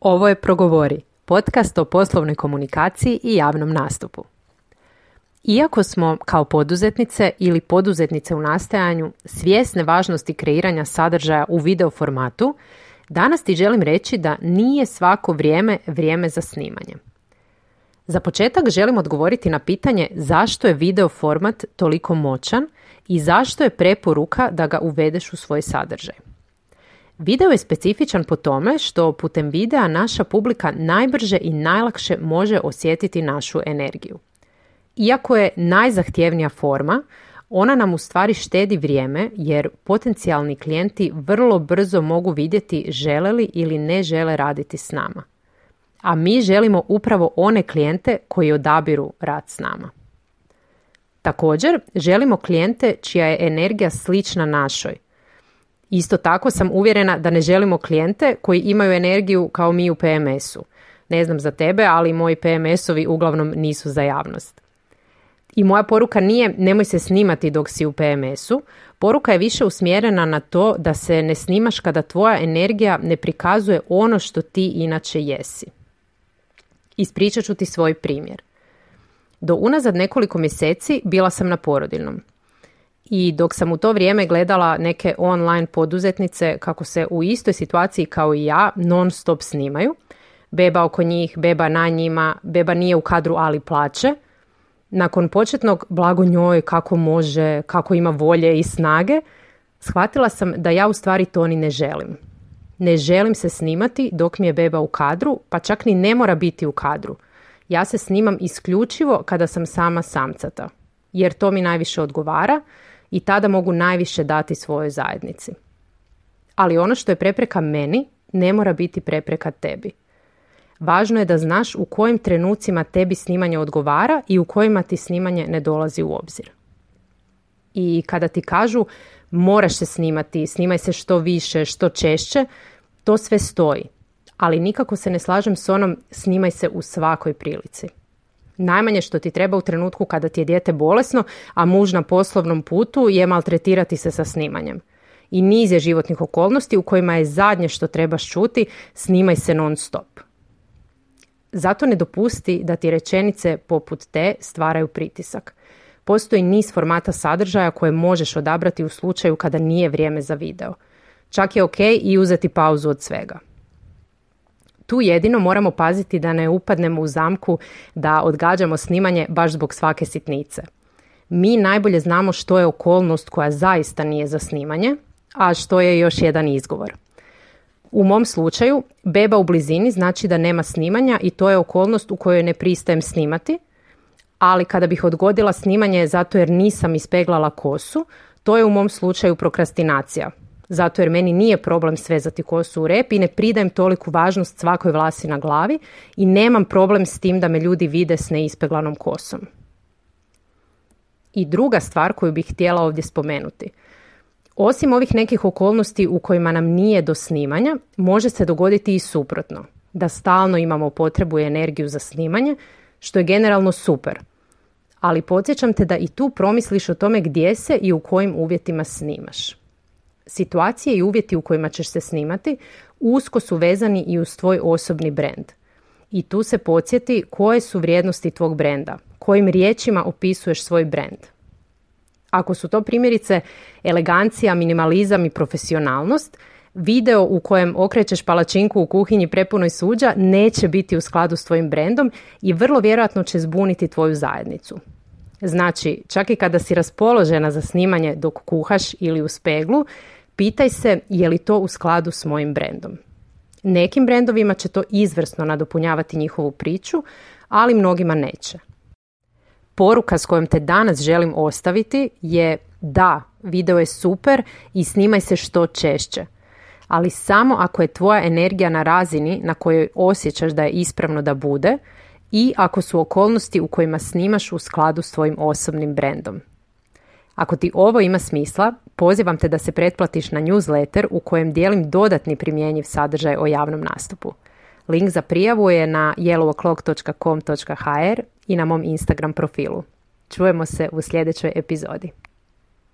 Ovo je Progovori, podcast o poslovnoj komunikaciji i javnom nastupu. Iako smo kao poduzetnice ili poduzetnice u nastajanju svjesne važnosti kreiranja sadržaja u video formatu, danas ti želim reći da nije svako vrijeme vrijeme za snimanje. Za početak želim odgovoriti na pitanje zašto je video format toliko moćan i zašto je preporuka da ga uvedeš u svoj sadržaj. Video je specifičan po tome što putem videa naša publika najbrže i najlakše može osjetiti našu energiju. Iako je najzahtjevnija forma, ona nam u stvari štedi vrijeme jer potencijalni klijenti vrlo brzo mogu vidjeti žele li ili ne žele raditi s nama. A mi želimo upravo one klijente koji odabiru rad s nama. Također, želimo klijente čija je energija slična našoj. Isto tako sam uvjerena da ne želimo klijente koji imaju energiju kao mi u PMS-u. Ne znam za tebe, ali moji PMS-ovi uglavnom nisu za javnost. I moja poruka nije nemoj se snimati dok si u PMS-u. Poruka je više usmjerena na to da se ne snimaš kada tvoja energija ne prikazuje ono što ti inače jesi. Ispričat ću ti svoj primjer. Do unazad nekoliko mjeseci bila sam na porodiljnom. I dok sam u to vrijeme gledala neke online poduzetnice kako se u istoj situaciji kao i ja non stop snimaju, beba oko njih, beba na njima, beba nije u kadru ali plaće, nakon početnog blago njoj kako može, kako ima volje i snage, shvatila sam da ja u stvari to ni ne želim. Ne želim se snimati dok mi je beba u kadru, pa čak ni ne mora biti u kadru. Ja se snimam isključivo kada sam sama samcata, jer to mi najviše odgovara i tada mogu najviše dati svojoj zajednici. Ali ono što je prepreka meni ne mora biti prepreka tebi. Važno je da znaš u kojim trenucima tebi snimanje odgovara i u kojima ti snimanje ne dolazi u obzir. I kada ti kažu moraš se snimati, snimaj se što više, što češće, to sve stoji. Ali nikako se ne slažem s onom snimaj se u svakoj prilici. Najmanje što ti treba u trenutku kada ti je dijete bolesno, a muž na poslovnom putu je maltretirati se sa snimanjem. I niz je životnih okolnosti u kojima je zadnje što trebaš čuti snimaj se non stop. Zato ne dopusti da ti rečenice poput te stvaraju pritisak. Postoji niz formata sadržaja koje možeš odabrati u slučaju kada nije vrijeme za video. Čak je ok i uzeti pauzu od svega. Tu jedino moramo paziti da ne upadnemo u zamku da odgađamo snimanje baš zbog svake sitnice. Mi najbolje znamo što je okolnost koja zaista nije za snimanje, a što je još jedan izgovor. U mom slučaju, beba u blizini znači da nema snimanja i to je okolnost u kojoj ne pristajem snimati, ali kada bih odgodila snimanje zato jer nisam ispeglala kosu, to je u mom slučaju prokrastinacija. Zato jer meni nije problem svezati kosu u rep i ne pridajem toliku važnost svakoj vlasi na glavi i nemam problem s tim da me ljudi vide s neispeglanom kosom. I druga stvar koju bih htjela ovdje spomenuti – osim ovih nekih okolnosti u kojima nam nije do snimanja, može se dogoditi i suprotno, da stalno imamo potrebu i energiju za snimanje, što je generalno super. Ali podsjećam te da i tu promisliš o tome gdje se i u kojim uvjetima snimaš. Situacije i uvjeti u kojima ćeš se snimati usko su vezani i uz tvoj osobni brand. I tu se podsjeti koje su vrijednosti tvog brenda, kojim riječima opisuješ svoj brand. Ako su to primjerice elegancija, minimalizam i profesionalnost, video u kojem okrećeš palačinku u kuhinji prepunoj suđa neće biti u skladu s tvojim brendom i vrlo vjerojatno će zbuniti tvoju zajednicu. Znači, čak i kada si raspoložena za snimanje dok kuhaš ili u speglu, pitaj se je li to u skladu s mojim brendom. Nekim brendovima će to izvrsno nadopunjavati njihovu priču, ali mnogima neće poruka s kojom te danas želim ostaviti je da, video je super i snimaj se što češće. Ali samo ako je tvoja energija na razini na kojoj osjećaš da je ispravno da bude i ako su okolnosti u kojima snimaš u skladu s tvojim osobnim brendom. Ako ti ovo ima smisla, pozivam te da se pretplatiš na newsletter u kojem dijelim dodatni primjenjiv sadržaj o javnom nastupu. Link za prijavu je na yellowclock.com.hr i na mom Instagram profilu. Čujemo se u sljedećoj epizodi.